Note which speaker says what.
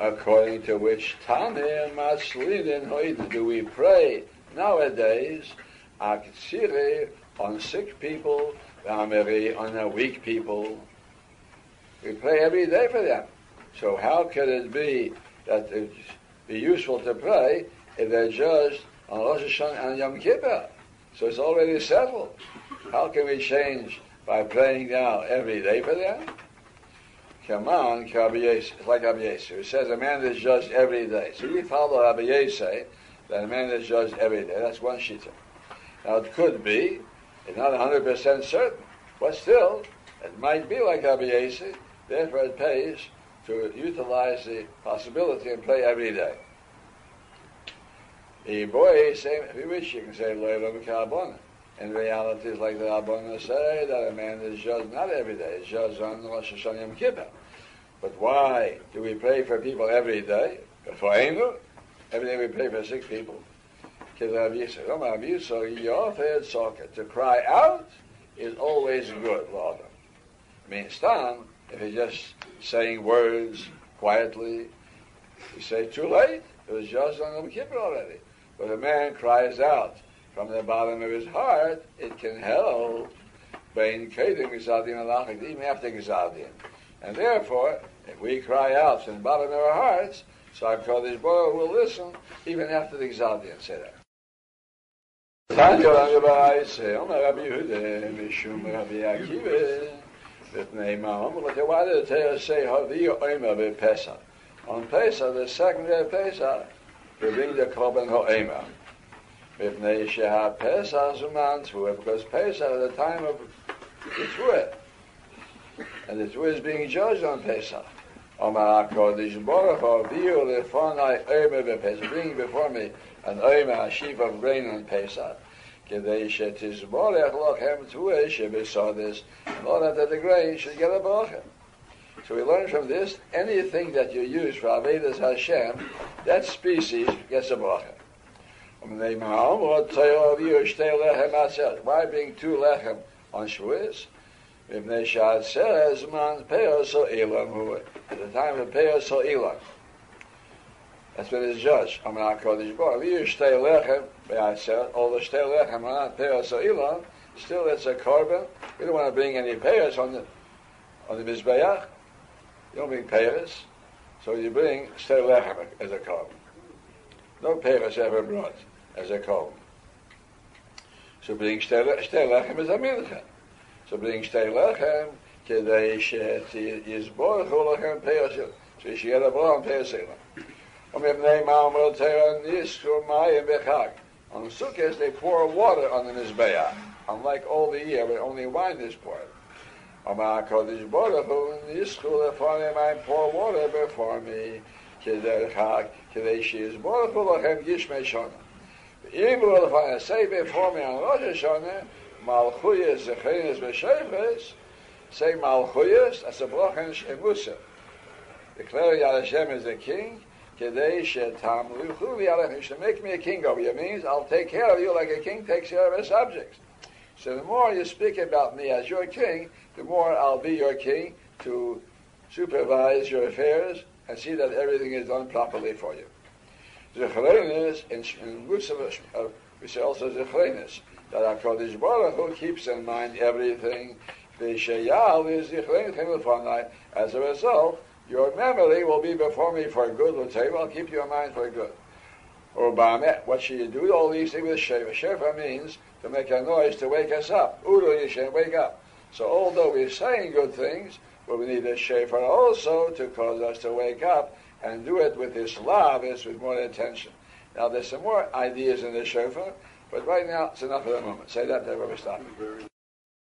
Speaker 1: According to which Tanim Maslinin Hoid do we pray nowadays, Aktsire on sick people, Ameri on the weak people. We pray every day for them. So how could it be that it be useful to pray if they're judged on Rosh Hashanah and Yom Kippur? So it's already settled. How can we change by praying now every day for them? Come on, it's like Yosef, who says a man is judged every day. So you follow Rabbi Yosef, that a man is judged every day. That's one shita. Now it could be, it's not 100% certain, but still, it might be like Rabbi Yosef, therefore it pays to utilize the possibility and pray every day. The boy, same, if you wish, you can say, Leilam Karbonah. In reality, it's like the Rabbana say that a man is judged not every day, it's judged on Rosh Hashanah Yom Kippur. But why do we pray for people every day? For Enu? Every day we pray for sick people. Because in my soul my soul here to cry out is always good, Lord. Means time, if you're just saying words quietly, you say too late. It was just on the Kippur already. But a man cries out from the bottom of his heart, it can help Bain Kedim Gizadim even after Gizadim. And therefore, if we cry out from the bottom of our hearts, so our Kodesh Baruch will listen even after the Gizadim that. Tanya Rabbi Yehuda, Rabbi Akiva, B'tnei Ma'om, why did the Torah say, Havi Omer B'Pesach? On Pesach, the second day of Pesach, we bring the Korban Ha'omer. Mipnei Sheha Pesach Zuman Tzvuah, because Pesach at the time of the Tzvuah, and the Tzvuah is being judged on pesah. Pesach. Omar HaKodesh Baruch Aviyu Lefonai Omer Bepesach, bringing before me an Omer, a sheaf of grain on Pesach. Kedei Shetizborech Lochem Tzvuah Shebesodis, in order that the grain should get a Baruch. So we learn from this, anything that you use for Avedas Hashem, that species gets a bracha. Why bring two lechem on Shavuos? Ibn Shad says, "Man peos so elam At the time of peos so elam. That's it's judged. I'm not Kodesh Baruch. If you shtei lechem, I said, the shtei lechem are not peos so elam. Still, it's a korban. We don't want to bring any peos on the on the mizbeach. You don't bring peos, so you bring shtei lechem as a korban. No peos ever brought as a kohen. So bring shtei lechem as a milcha. So bring shtei lechem כדי שיסבורכו לכם פרסל, שיהיה לברום פרסל. ומבני מה אומר תרא ניסו מים בחג. On Sukkot they pour water on the Mizbeach. Unlike all the year, but only wine is poured. אמר הקודש ברוך הוא, ניסחו לפני מים pour water before me, כדרך חג, כדי שיסבורכו לכם גשמי שונה. אם הוא לפני say before me on Rosh Hashanah, Malchuyas, Zechenis, Veshefes, say Malchuyas, that's a bracha in Musa. Declare Yad Hashem as the king, Kedei Shetam Luchu Yad should make me a king over you. means I'll take care of you like a king takes care of his subjects. So the more you speak about me as your king, the more I'll be your king to supervise your affairs and see that everything is done properly for you. Zechrenis, in, in Musaf, uh, we say also Zechrenis, that HaKadosh Baruch Hu keeps in mind everything. As a result, your memory will be before me for good. Let's say, well, keep your mind for good. Or what should you do? All these things with Shofar. Shofar means to make a noise to wake us up. Udo Yishem, wake up. So although we're saying good things, but we need a Shofar also to cause us to wake up and do it with this love is with more attention. Now there's some more ideas in the shofar, but right now it's enough for the moment. Say that where we're stopping.